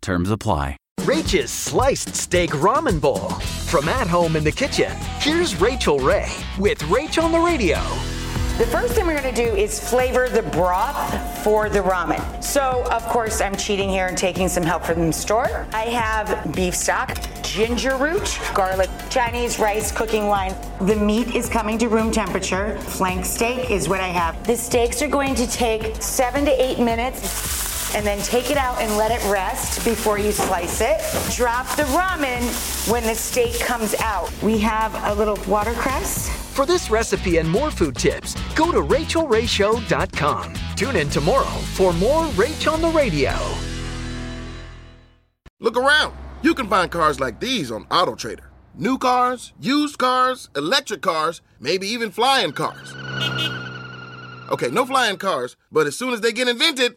Terms apply. Rach's Sliced Steak Ramen Bowl. From at home in the kitchen, here's Rachael Ray with Rach on the radio. The first thing we're gonna do is flavor the broth for the ramen. So, of course, I'm cheating here and taking some help from the store. I have beef stock, ginger root, garlic, Chinese rice cooking line. The meat is coming to room temperature. Flank steak is what I have. The steaks are going to take seven to eight minutes and then take it out and let it rest before you slice it. Drop the ramen when the steak comes out. We have a little watercress. For this recipe and more food tips, go to rachaelrayshow.com. Tune in tomorrow for more Rach on the Radio. Look around. You can find cars like these on AutoTrader. New cars, used cars, electric cars, maybe even flying cars. Okay, no flying cars, but as soon as they get invented,